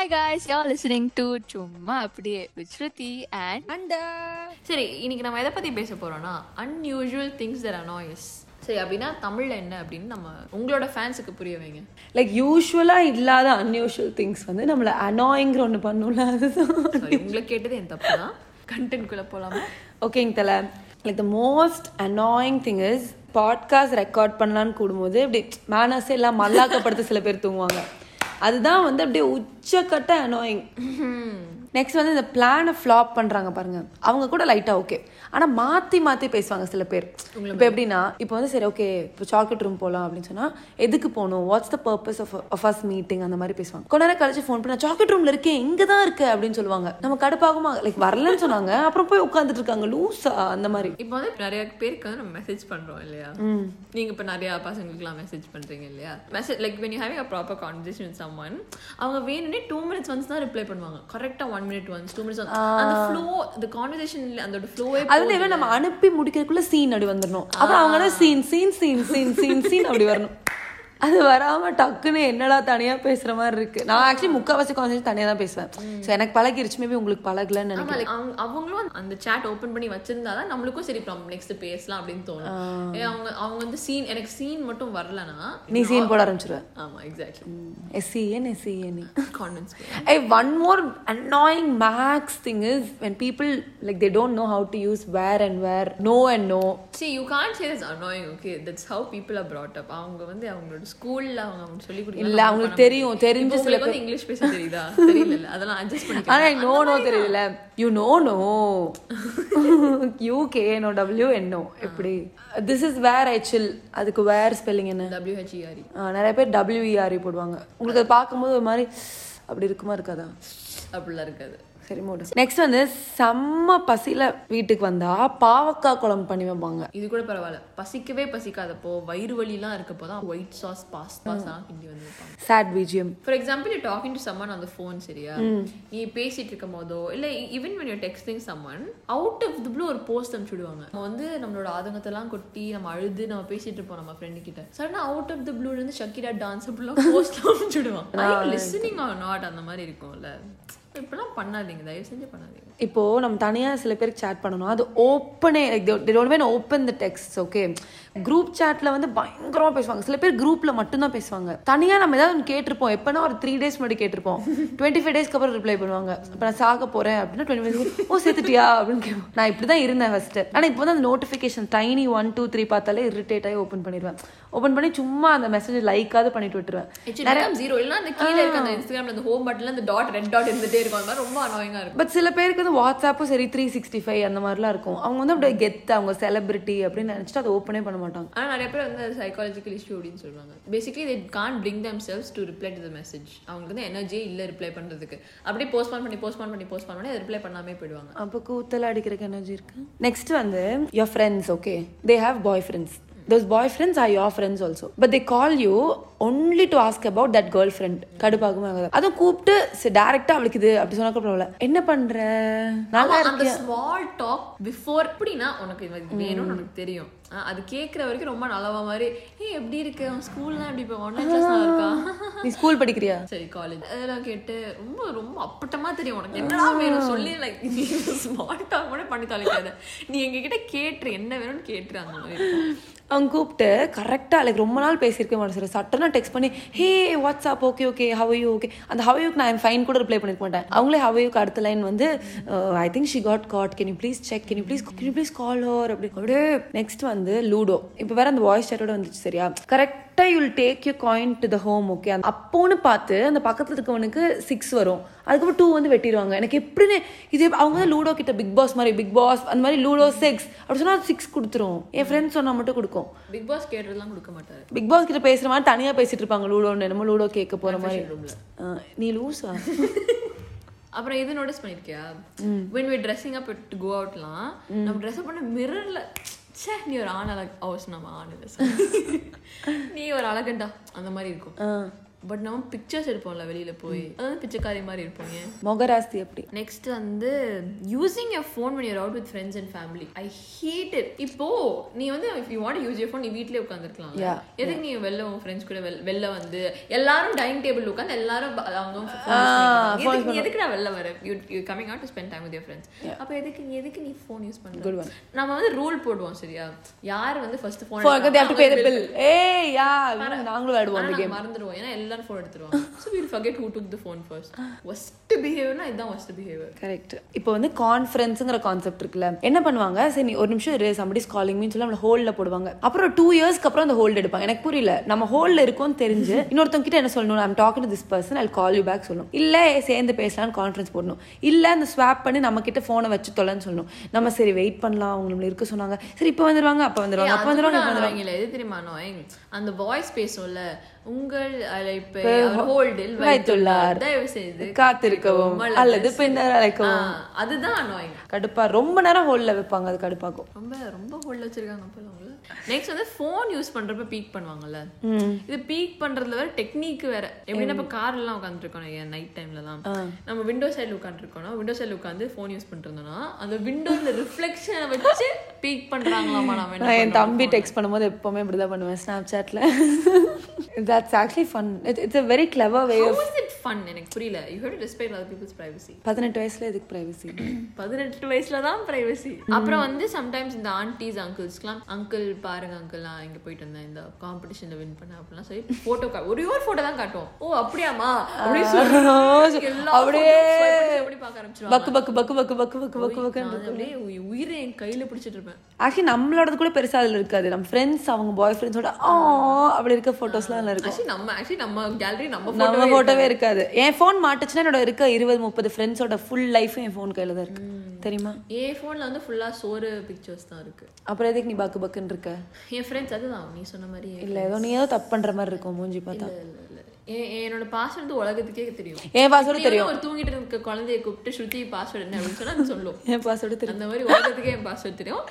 Hi guys, you're listening to சும்மா அப்படியே with Shruti and அண்டா. சரி இன்னைக்கு நம்ம எதை பத்தி பேச போறோம்னா அன்யூஷுவல் திங்ஸ் தட் அனாய்ஸ் சரி அப்படின்னா தமிழ்ல என்ன அப்படின்னு நம்ம உங்களோட ஃபேன்ஸுக்கு புரிய வைங்க. லைக் யூஸ்வலாக இல்லாத அன்யூஷுவல் திங்ஸ் வந்து நம்மளை அனாயிங்கிற ஒன்று பண்ணும்ல அதுதான் உங்களை கேட்டது என் தப்பு தான் கண்டென்ட்குள்ள போலாமா? ஓகேங்க தல like the most annoying thing is podcast record பண்ணலான்னு கூடும்போது இப்படி மேனஸே எல்லாம் மல்லாக்கப்படுத்த சில பேர் தூங்குவாங்க. அதுதான் வந்து அப்படியே உச்சக்கட்ட அனோயிங் நெக்ஸ்ட் வந்து இந்த பிளானை ஃப்ளாப் பண்றாங்க பாருங்க. அவங்க கூட லைட்டா ஓகே ஆனா மாத்தி மாத்தி பேசுவாங்க சில பேர். இப்போ எப்படின்னா இப்போ வந்து சரி ஓகே இப்போ சாக்லேட் ரூம் போகலாம் அப்படின்னு சொன்னா எதுக்கு போகணும்? What's the purpose of us meeting அந்த மாதிரி பேசுவாங்க. கொஞ்ச நேரம் கழிச்சு ஃபோன் பண்ண சாக்லேட் ரூம்ல இருக்கேன் இங்க தான் இருக்கு அப்படின்னு சொல்லுவாங்க. நம்ம கடுப்பாகுமா? லைக் வரலன்னு சொன்னாங்க. அப்புறம் போய் உட்காந்துட்டு இருக்காங்க லூஸா அந்த மாதிரி. இப்போ வந்து நிறைய பேருக்கு வந்து நம்ம மெசேஜ் பண்றோம் இல்லையா? நீங்க இப்போ நிறைய பசங்களுக்குலாம் மெசேஜ் பண்றீங்க இல்லையா? Message like when you having a proper conversation with someone அவங்க வேணும்னே டூ மினிட்ஸ் ஒன்ஸ் தான் ரிப்ளை பண்ணுவாங்க. கரெக்டா one minute once two minutes அந்த ஃப்ளோ அந்த கான்வர்சேஷன் அந்த ஃப்ளோவே அது வந்து நம்ம அனுப்பி முடிக்கிறதுக்குள்ள சீன் அப்படி வந்துடணும். அப்புறம் அவங்க scene scene scene scene scene scene அப்படி வரணும். அது வராம டக்குன்னு என்னடா தனியா பேசுற மாதிரி இருக்கு. நான் ஆக்சுவலி முக்கால்வாசி கான்வர்சேஷன் தனியா தான் பேசுவேன். ஸோ எனக்கு பழகிருச்சு. மேபி உங்களுக்கு பழகலன்னு நினைக்கிறேன். அவங்களும் அந்த chat ஓபன் பண்ணி வச்சிருந்தா தான் நம்மளுக்கும் சரி நெக்ஸ்ட் பேசலாம் அப்படின்னு தோணும். அவங்க அவங்க வந்து சீன் எனக்கு சீன் மட்டும் வரலனா நீ சீன் போட ஆரம்பிச்சிருவேன் ஆமா exactly SCN SCN convince Hey, one more annoying max thing is when people like they don't know how to use where and where, no and no. see you can't say that's annoying okay? That's how people are brought up. அவங்க வந்து அவங்களோட ஸ்கூல்ல அவங்க சொல்லி கொடுக்கல இல்ல, அவங்களுக்கு தெரியும், தெரிஞ்சு சில வந்து இங்கிலீஷ் பேச தெரியுதா? தெரியல அதெல்லாம் அட்ஜஸ்ட் ஆனா பண்ணிக்கலாம் நோ நோ தெரியுதுல you know no you K N O W என்னோ எப்படி? திஸ் இஸ் வேர் ஐ சில் அதுக்கு வேர் ஸ்பெல்லிங் என்ன? டபிள்யூஹெச்இஆர்இ ஆ, நிறைய பேர் டபிள்யூஇஆர்இ போடுவாங்க. உங்களுக்கு அது பார்க்கும்போது ஒரு மாதிரி அப்படி இருக்குமா இருக்காதா? அப்படிலாம் இருக்காது. சரி மூடு. நெக்ஸ்ட் வந்து செம்ம பசியில வீட்டுக்கு வந்தா பாவக்காய் குழம்பு பண்ணி வைப்பாங்க. இது கூட பரவாயில்ல. பசிக்கவே பசிக்காதப்போ வயிறு வலிலாம் இருக்கப்போ தான் ஒயிட் சாஸ் பாஸ் பாஸ்லாம் கிண்டி வந்து chat BGM for example you talking to someone on the phone சரியா? நீ பேசிட்டு இருக்கும் போதோ இல்ல even when you're texting someone out of the blue ஒரு போஸ்ட் அனுப்பிச்சுடுவாங்க. நம்ம வந்து நம்மளோட ஆதங்கத்தெல்லாம் கொட்டி நம்ம அழுது நம்ம பேசிட்டு இருப்போம் நம்ம ஃப்ரெண்டு கிட்ட. சடனா அவுட் ஆஃப் தி ப்ளூல இருந்து ஷக்கிரா டான்ஸ் அப்படிலாம் போஸ்ட் அனுப்பிச்சுடுவாங்க. லிசனிங் ஆர் நாட் அந்த மாதிரி இருக்கும்ல. இப்பெல்லாம் பண்ணாதீங்க தயவு செஞ்சு பண்ணாதீங்க. இப்போ நம்ம தனியா சில பேருக்கு சேட் பண்ணணும் அது ஓப்பனே like open the text okay group சேட்ல வந்து பயங்கரமா பேசுவாங்க. சில பேர் குரூப்ல மட்டும்தான் பேசுவாங்க. தனியா நம்ம ஏதாவது ஒன்று கேட்டிருப்போம். எப்பனா ஒரு த்ரீ டேஸ் முன்னாடி கேட்டிருப்போம். டுவெண்ட்டி ஃபைவ் டேஸ்க்கு அப்புறம் ரிப்ளை பண்ணுவாங்க. இப்போ நான் சாக போறேன் அப்படின்னா டுவெண்ட்டி ஃபைவ் ஓ சேர்த்துட்டியா அப்படின்னு கேட்போம். நான் இப்படி தான் இருந்தேன் ஃபர்ஸ்ட் ஆனா இப்போ வந்து அந்த notification tiny one two three பார்த்தாலே இரிட்டேட் ஆகி ஓப்பன் பண்ணிடுவேன். ஓப்பன் பண்ணி சும்மா அந்த மெசேஜ் லைக்காவது பண்ணிட்டு விட்டுருவேன். ஜீரோ இல்லைன்னா அந்த கீழே இருக்க அந்த இன்ஸ்டாகிராம்ல அந்த ஹோம் பட்டன்ல அந்த டாட் ரெட் டாட் இருந்துட்டே இருக்கும் அது மாதிரி ரொம்ப அனாயிங்கா இருக்கும். பட் சில பேருக்கு வந்து வாட்ஸ்அப்பும் சரி த்ரீ சிக்ஸ்டி ஃபைவ் அந்த மாதிரிலாம் இருக்கும். அவங்க வந்து அப்படியே கெத்து அவங்க செலிபிரிட்டி அப்படின்னு நினைச்சிட்டு அதை ஓப்பனே பண்ண மாட்டாங்க. ஆனா நிறைய பேர் வந்து சைக்காலஜிக்கல் இஷ்யூ அப்படின்னு சொல்றாங்க basically they can't bring themselves to reply to the message. அவங்களுக்கு வந்து எனர்ஜியே இல்ல ரிப்ளை பண்றதுக்கு. அப்படியே போஸ்ட்பான் பண்ணி போஸ்ட்பான் பண்ணி போஸ்ட்பான் பண்ணி அதை ரிப்ளை பண்ணாமே போயிடுவாங்க. அப்போ கூத்தல அடிக்கிறக்கு எனர்ஜி இருக்கு? நெக்ஸ்ட் வந்து your friends okay they have boy friends those boy friends are your friends also but they call you only to ask about that girl friend கடுப்பாகுமே அதுவும் கூப்பிட்டு டேரக்டா அவளுக்கு இது அப்படி சொன்னா பரவாயில்ல. என்ன பண்ற? நல்லா இருக்கு ஸ்மால் டாக் பிஃபோர் எப்படின்னா உனக்கு வேணும்னு உனக்கு தெரியும். அது கேக்குற வரைக்கும் ரொம்ப நல்லவா மாதிரி ஏய் எப்படி இருக்கு? ஸ்கூல்லாம் எப்படி இப்போ ஆன்லைன் கிளாஸ் இருக்கா? நீ ஸ்கூல் படிக்கிறியா? சரி காலேஜ் அதெல்லாம் கேட்டு ரொம்ப ரொம்ப அப்பட்டமா தெரியும். உனக்கு என்னடா வேணும் சொல்லி லைக் நீ ஸ்மார்ட் டாக் கூட பண்ணி தொலைக்காத. நீ எங்ககிட்ட கேட்டுரு என்ன வேணும்னு கேட்டுரு அந்த மாதிரி. அவங்க கூப்பிட்டு கரெக்டாக லைக் ரொம்ப நாள் பேசியிருக்க மாட்டேன் சார் சட்டனாக டெக்ஸ்ட் பண்ணி hey WhatsApp okay okay how okay அந்த ஹவ் யூக்கு நான் ஃபைன் கூட ரிப்ளை பண்ணிருக்க மாட்டேன். அவங்களே ஹவ் யூக்கு அடுத்த லைன் வந்து I think she got got can you please check can you please can you please call her அப்படி நெக்ஸ்ட் வந்து லூடோ இப்போ வேற அந்த வாய்ஸ் சேட்டோட வந்துச்சு சரியா? கரெக்ட் கரெக்டாக you'll take you coin to the home okay அப்போன்னு பார்த்து அந்த பக்கத்தில் இருக்கவனுக்கு சிக்ஸ் வரும். அதுக்கப்புறம் டூ வந்து வெட்டிடுவாங்க. எனக்கு எப்படின்னு இது அவங்க வந்து லூடோ கிட்ட பிக் பாஸ் மாதிரி பிக் பாஸ் அந்த மாதிரி லூடோ சிக்ஸ் அப்படி சொன்னா சிக்ஸ் கொடுத்துரும். என் ஃப்ரெண்ட்ஸ் சொன்னா மட்டும் கொடுக்கும். பிக் பாஸ் கேட்டதெல்லாம் கொடுக்க மாட்டாரு. பிக் பாஸ் கிட்ட பேசுற மாதிரி தனியா பேசிட்டு இருப்பாங்க லூடோன்னு என்னமோ லூடோ கேட்க போற மாதிரி. நீ லூசா அப்புறம் இது நோட்டீஸ் பண்ணிருக்கியா? when we're dressing up to go outலாம் நம்ம ட்ரெஸ் பண்ண மிரர்ல ச்சே நீ ஒரு ஆண் அழகு அவஸ் நம்ம ஆண் இல்ல. நீ ஒரு அழகண்டா அந்த மாதிரி இருக்கும் பட் நம்ம பிக்சர்ஸ் எடுப்போம்ல வெளியில போய். அதாவது பிச்சைக்காரி மாதிரி இருப்போம் ஏன்? அப்படி. நெக்ஸ்ட் வந்து using your phone when you're out with friends and family. I hate it. இப்போ நீ வந்து if you want to use your phone நீ வீட்லயே உட்காந்துருக்கலாம் Yeah, எதுக்கு நீ வெளில உன் ஃப்ரெண்ட்ஸ் கூட வெள்- வெளில வந்து எல்லாரும் டைனிங் டேபிள் உட்காந்து எல்லாரும் அவங்க. எதுக்கு நீ எதுக்கு நான் வெளில வரேன் you you coming out to spend time with your friends அப்போ எதுக்கு நீ எதுக்கு நீ ஃபோன் யூஸ் பண்ற? நம்ம வந்து ரூல் போடுவோம் சரியா? யார் வந்து ஃபர்ஸ்ட் ஃபோன். ஏய் யா நாங்களும் விளையாடுவோம் அந்த கேம் மறந்துடுவோம். ஏன்னா எல்லாரும் ஃபோன் எடுத்துருவாங்க. So will forget who took the phone first. Worst behaviorனா இதுதான் worst behavior. கரெக்ட் இப்போ வந்து கான்ஃபரன்ஸுங்கிற கான்செப்ட் இருக்குல்ல. என்ன பண்ணுவாங்க? சரி நீ ஒரு நிமிஷம் இரு சம்படிஸ் காலிங் மீன் சொல்லி நம்மள ஹோல்ட்ல போடுவாங்க. அப்புறம் டூ இயர்ஸ்க்கு அப்புறம் அந்த ஹோல்ட் எடுப்பாங்க. எனக்கு புரியல. நம்ம ஹோல்ட்ல இருக்கோம்னு தெரிஞ்சு இன்னொருத்தவங்க கிட்ட என்ன சொல்லணும்? I'm talking to this person I call you back சொல்லணும். இல்ல சேர்ந்து பேசலாம்னு கான்ஃபரன்ஸ் போடணும். இல்ல அந்த ஸ்வாப் பண்ணி நம்ம கிட்ட போனை வச்சு தொலைன்னு சொல்லணும். நம்ம சரி வெயிட் பண்ணலாம் அவங்க நம்மள இருக்க சொன்னாங்க. சரி இப்போ வந்துருவாங்க அப்ப வந்துருவாங்க அப்ப வந்துருவாங்க இப்ப வந்துருவாங்க. எது தெரியுமா? அந்த வாய்ஸ் பேசும்ல. உங்கள் அழைப்பை ஹோல்டில் வைத்துள்ளார். தயவு செய்து காத்திருக்கவும். அல்லது பின்னர் அழைக்கவும். அதுதான். கடுப்பா ரொம்ப நேரம் ஹோல்ட்ல வைப்பாங்க அது கடுப்பாக்கும். ரொம்ப ரொம்ப ஹோல்ட் வச்சிருக்காங்க போல நெக்ஸ்ட் வந்து ஃபோன் யூஸ் பண்றப்ப பீக் பண்ணுவாங்கல்ல. இது பீக் பண்றதுல வேற டெக்னிக் வேற. எப்படின்னா இப்ப கார்ல எல்லாம் உட்காந்துருக்கோம் ஏன் நைட் டைம்லலாம் நம்ம விண்டோ சைடுல உட்காந்துருக்கோம்னா விண்டோ சைடுல உட்காந்து ஃபோன் யூஸ் பண்ணிட்டு இருந்தோம்னா அந்த விண்டோல ரிஃப்ளெக்ஷனை வச்சு பீக் பண்றாங்களாமா நம்ம என் தம்பி டெக்ஸ்ட் பண்ணும்போது எப்பவுமே இப்படிதான் பண்ணுவேன் snap சாட்ல that's actually fun it's a very clever way it fun? எனக்கு புரியல. You have to respect other people's privacy பதினெட்டு வயசுல எதுக்கு பிரைவசி பதினெட்டு வயசுல தான் பிரைவசி அப்புறம் வந்து சம்டைம்ஸ் இந்த ஆன்டிஸ் அங்கிள்ஸ்க்குலாம் அங்கிள் பாருங்க அங்கிள் நான் இங்க போயிட்டு வந்தேன். இந்த காம்படிஷன்ல வின் பண்ணேன் அப்படிலாம் சொல்லி போட்டோ ஒரே ஒரு போட்டோ தான் காட்டுவோம். ஓ அப்படியாமா அப்படியே பண்ணி பண்ணி பக்கு பக்கு பக்கு பக்கு பக்கு பக்கு பக்கு பக்கு அப்படியே உயி- உயிரை என் கையில பிடிச்சிட்டு இருப்பேன். ஆக்சுவலி நம்மளோடது கூட பெருசா அதுல இருக்காது. நம்ம ஃப்ரெண்ட்ஸ் அவங்க பாய் ஃப்ரெண்ட்ஸோட ஆ அப்படி இருக்க போட்டோஸ்லாம் அதுல இருக்கும். ஆக்சுவலி நம்ம ஆக்சுவலி நம்ம கேலரி நம்ம நம்ம போட்டோ போட்டோவே இருக்காது. என் ஃபோன் மாட்டுச்சுன்னா என்னோட இருக்க இருபது முப்பது ஃப்ரெண்ட்ஸோட ஃபுல் லைஃபும் என் ஃபோன் கையில தான் இருக்கு. தெரியுமா? என் ஃபோன்ல வந்து ஃபுல்லா சோறு பிக்சர்ஸ் தான் இருக்கு. அப்புறம் எதுக்கு நீ பக்கு பக்குன்னு இருக்க? என் ஃப்ரெண்ட்ஸ் அதுதான் நீ சொன்ன மாதிரி இல்ல ஏதோ நீ ஏதோ தப்பு பண்ற மாதிரி இருக்கும் மூஞ்சி பார்த்தா. என்னோட பாஸ்வேர்ட் வந்து உலகத்துக்கே தெரியும். என் பாஸ்வேர்டு தெரியும். ஒரு தூங்கிட்டு இருக்க குழந்தைய கூப்பிட்டு ஸ்ருதி பாஸ்வேர்ட் என்ன? அப்படின்னு சொன்னா சொல்லும். என் பாஸ்வேர்டு தெரியும். அந்த மாதிரி உலகத்துக்கே என் பாஸ்வேர்ட் தெரியும்.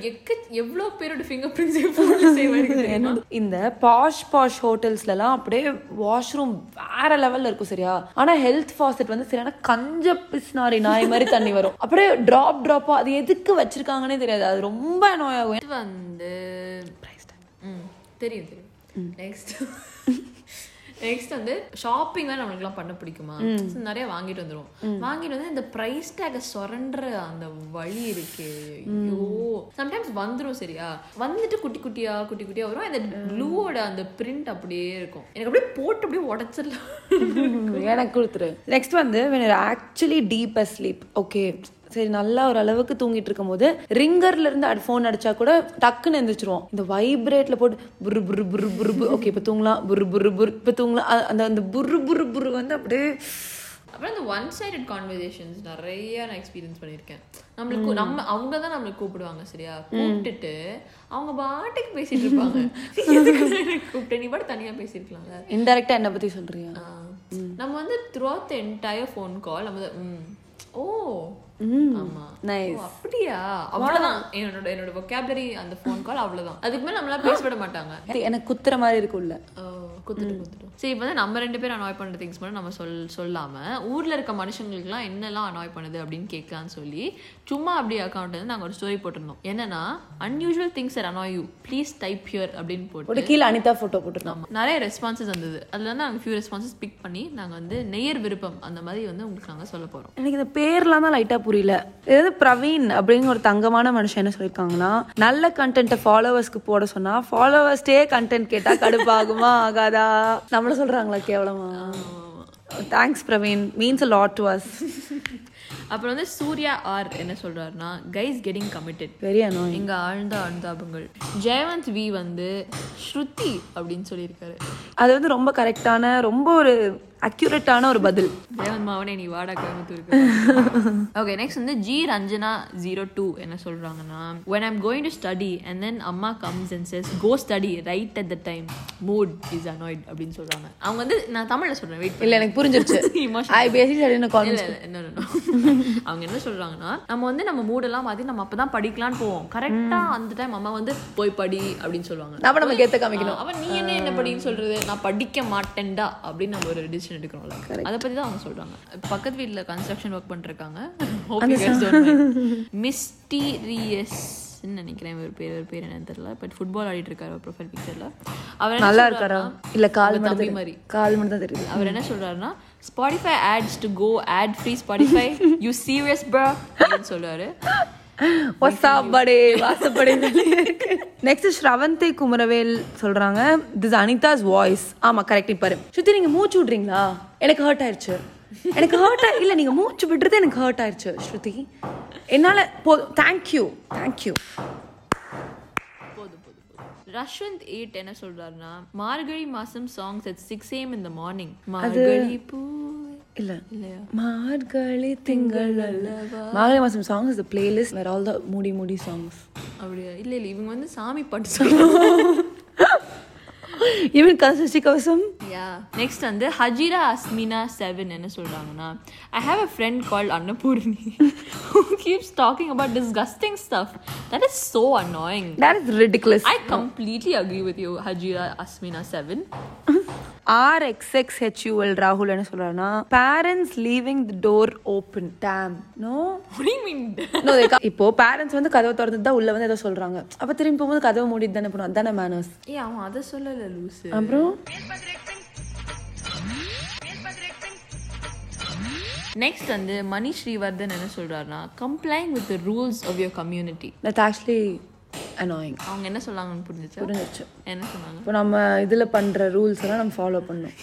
எக்க எவ்வளவு பேரோட ஃபிங்கர் பிரிண்ட்ஸ் இந்த பாஷ் பாஷ் ஹோட்டல்ஸ்லலாம் அப்படியே வாஷ்ரூம் வேற லெவல்ல இருக்கும் சரியா? ஆனா ஹெல்த் ஃபாசெட் வந்து சரியான கஞ்ச பிஸ்னாரி நாய் மாதிரி தண்ணி வரும். அப்படியே டிராப் டிராப்பா அது எதுக்கு வச்சிருக்காங்கன்னே தெரியாது. அது ரொம்ப இது வந்து ம், தெரியும் தெரியும். நெக்ஸ்ட் நெக்ஸ்ட் வந்து ஷாப்பிங் வேற நம்மளுக்குலாம் பண்ண பிடிக்குமா? நிறைய வாங்கிட்டு வந்துரும் வாங்கிட்டு வந்து இந்த பிரைஸ் டேக சுரண்டுற அந்த வழி இருக்கே. ஐயோ. சம்டைம்ஸ் வந்துரும் சரியா? வந்துட்டு குட்டி குட்டியா குட்டி குட்டியா வரும். அந்த க்ளூவோட அந்த பிரிண்ட் அப்படியே இருக்கும். எனக்கு அப்படியே போட்டு அப்படியே உடச்சிடலாம். எனக்கு கொடுத்துரு. நெக்ஸ்ட் வந்து ஆக்சுவலி டீப் ஸ்லீப் ஓகே சரி நல்லா ஒரு அளவுக்கு தூங்கிட்டு இருக்கும் போது ரிங்கர்ல இருந்து அட் ஃபோன் அடிச்சா கூட டக்குன்னு எந்திரிச்சிருவோம். இந்த வைப்ரேட்ல போட்டு புரு புரு புரு புரு ஓகே இப்போ தூங்கலாம். புரு புரு புரு. இப்போ தூங்கலாம். அந்த அந்த புரு புரு புரு வந்து அப்படியே அப்புறம் இந்த ஒன் சைடட் கான்வர்சேஷன்ஸ் நிறைய நான் எக்ஸ்பீரியன்ஸ் பண்ணியிருக்கேன். நம்மளுக்கு நம்ம அவங்க தான் நம்மளுக்கு கூப்பிடுவாங்க சரியா? கூப்பிட்டுட்டு அவங்க பாட்டுக்கு பேசிட்டு இருப்பாங்க. கூப்பிட்டேன் நீ பாட்டு தனியா பேசியிருக்கலாம்ல? இன்டெரக்டா என்ன பத்தி சொல்றியா. நம்ம வந்து throughout the entire phone call நம்ம ஓ ஆமா. அப்படியா? அவ்வளவுதான். என்னோட என்னோட அந்த ஃபோன் கால் அவ்வளவுதான். அதுக்கு மேல நம்மளால பேச விட மாட்டாங்க. எனக்கு குத்துற மாதிரி இருக்கும்ல குத்துட்டு குத்துட்டு. சரி இப்போ வந்து நம்ம ரெண்டு பேரும் அனாய் பண்ற திங்ஸ் மட்டும் நம்ம சொல் சொல்லாம ஊர்ல இருக்க மனுஷங்களுக்குலாம் என்னெல்லாம் அனாய் பண்ணுது அப்படின்னு கேட்கலான்னு சொல்லி சும்மா அப்படி அக்கௌண்ட் வந்து நாங்க ஒரு ஸ்டோரி போட்டிருந்தோம். என்னன்னா unusual things are annoy you please type here அப்படின்னு போட்டு கீழே அனிதா போட்டோ போட்டுருந்தோம். நிறைய ரெஸ்பான்சஸ் வந்தது. அதுல இருந்து நாங்கள் ஃபியூ ரெஸ்பான்சஸ் பிக் பண்ணி நாங்க வந்து நெய்யர் விருப்பம் அந்த மாதிரி வந்து உங்களுக்கு நாங்க சொல்ல போறோம். எனக்கு இந்த பேர்லாம் தான் லைட்டா புரியல. இது வந்து பிரவீன் அப்படிங்கிற ஒரு தங்கமான மனுஷன் என்ன சொல்லியிருக்காங்கன்னா நல்ல கண்டென்ட்டை ஃபாலோவர்ஸ்க்கு போட சொன்னா ஃபாலோவர்ஸ்டே கண்டென்ட் கேட்டா கடுப்பாகுமா ஆகாதா. நம்மள சொல்றாங்களா கேவலமா தேங்க்ஸ் பிரவீன் மீன்ஸ் a lot to us அப்புறம் வந்து சூர்யா ஆர் என்ன சொல்றாருன்னா கைஸ் கெட்டிங் கமிட்டட் annoying. எங்க ஆழ்ந்த அனுதாபங்கள். ஜெயவந்த் வி வந்து ஸ்ருதி அப்படின்னு சொல்லியிருக்காரு. அது வந்து ரொம்ப கரெக்டான ரொம்ப ஒரு அக்யூரேட்டான ஒரு பதில். தேவன் மாவனே நீ வாடா கோயம்புத்தூருக்கு ஓகே நெக்ஸ்ட் வந்து ஜி ரஞ்சனா ஜீரோ டூ என்ன சொல்றாங்கன்னா when i'm going to study and then அம்மா comes and says go study right at the time. Mood is annoyed அப்படின்னு சொல்றாங்க. அவங்க வந்து நான் தமிழ்ல சொல்றேன் வெயிட் இல்ல எனக்கு புரிஞ்சிருச்சு. ஐ பேசிக் no. அவங்க என்ன சொல்றாங்கன்னா நம்ம வந்து நம்ம மூடெல்லாம் மாத்தி நம்ம அப்பதான் படிக்கலாம்னு போவோம். கரெக்டா அந்த டைம் அம்மா வந்து போய் படி அப்படின்னு சொல்லுவாங்க. நாம நம்ம கெத்த காமிக்கணும். அவன் நீ என்ன என்ன படின்னு சொல்றது? நான் படிக்க மாட்டேன்டா அப்படின்னு நம்ம ஒரு டிசிஷன் எடுக்கிறோம்ல அதை பத்தி தான் அவங்க சொல்றாங்க. பக்கத்து வீட்ல கன்ஸ்ட்ரக்ஷன் ஒர்க் பண்ணிருக்காங்க மிஸ்டீரியஸ் நினைக்கிறேன் ஒரு பேர். ஒரு பேர் என்னன்னு தெரியல. பட் ஃபுட்பால் ஆடிட்டு இருக்காரு ப்ரொஃபைல் பிக்சர்ல அவர் என்ன நல்லா இருக்காரா? இல்ல கால் தம்பி. மாதிரி. கால் மட்டும் தான் தெரியுது. அவர் என்ன சொல்றாருன்னா Spotify ads to go ad free Spotify you serious bro அப்படின்னு சொல்றாரு. நெக்ஸ்ட் ஸ்ரவந்தி குமரவேல் சொல்றாங்க. திஸ் அனிதாஸ் வாய்ஸ் ஆமா கரெக்ட் பாரு. ஸ்ருதி நீங்க மூச்சு விடுறீங்களா? எனக்கு ஹர்ட் ஆயிருச்சு. எனக்கு ஹர்ட் இல்ல நீங்க மூச்சு விடுறது எனக்கு ஹர்ட் ஆயிருச்சு ஸ்ருதி. என்னால போதும் தேங்க்யூ தேங்க்யூ ரஷ்வந்த் எயிட் என்ன சொல்றாருன்னா மார்கழி மாசம் songs at six AM the morning Margazhi பூ இல்ல. மார்கழி திங்கள் மார்கழி மாசம் songs the playlist where all the moody moody songs அப்படியா? இல்ல இல்ல இவங்க வந்து சாமி பாட்டு சொல்றாங்க ஈவன் கன்சிஸ்டி கவசம்? யா. நெக்ஸ்ட் வந்து ஹஜிரா அஸ்மினா செவன் என்ன சொல்றாங்கன்னா I have a friend call Annapoorni keeps talking about disgusting stuff that is so annoying that is ridiculous I completely agree with you, Hajira Asmina 7. R X X HUL ராகுல் என்ன சொல்றாருன்னா parents leaving the door open damn no What do you mean? இப்போ parents வந்து கதவை திறந்து தான் உள்ள வந்து ஏதோ சொல்றாங்க. அப்ப திரும்பி போகும்போது கதவை மூடிட்டு தானே போகணும். அதானே மேனர்ஸ் ஏய் அவன் அதை சொல்லல லூசு. அப்புறம்? நெக்ஸ்ட் வந்து மணி ஸ்ரீவர்தன் என்ன சொல்றாருன்னா complaining with rules of your community that's actually annoying அவங்க என்ன சொல்லாங்கன்னு புரிஞ்சுச்சா? புரிஞ்சிச்சு. என்ன சொன்னாங்க? இப்போ நம்ம இதுல பண்ற ரூல்ஸ் எல்லாம் நம்ம ஃபாலோ பண்ணணும்.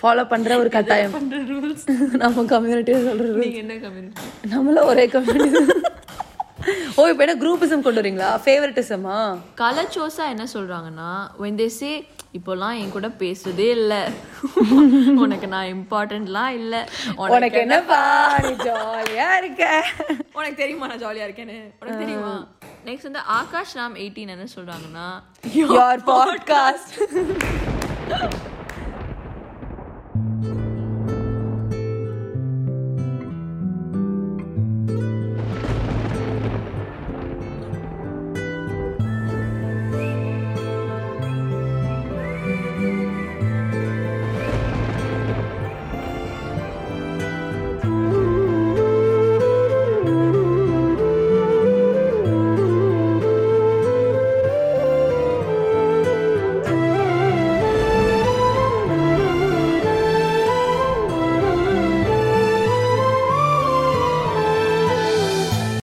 ஃபாலோ பண்ற ஒரு கட்டாயம். பண்ற ரூல்ஸ் நம்ம கம்யூனிட்டியை rules. நீங்க என்ன கம்யூனிட்டி நம்மளும் ஒரே கம்யூனிட்டி ஓ இப்போ என்ன குரூப்பிசம் கொண்டு வரீங்களா? ஃபேவரட்டிசமா கலச்சோசா என்ன சொல்றாங்கன்னா when they say இப்போலாம் என் கூட பேசுறதே இல்ல. உனக்கு நான் இம்பார்ட்டன்ட்லாம் இல்ல. உனக்கு என்னப்பா நீ ஜாலியா இருக்க? உனக்கு தெரியுமா நான் ஜாலியா இருக்கேன்னு? உனக்கு தெரியுமா? நெக்ஸ்ட் வந்து ஆகாஷ் ராம் எயிட்டீன் என்ன சொல்றாங்கன்னா your podcast.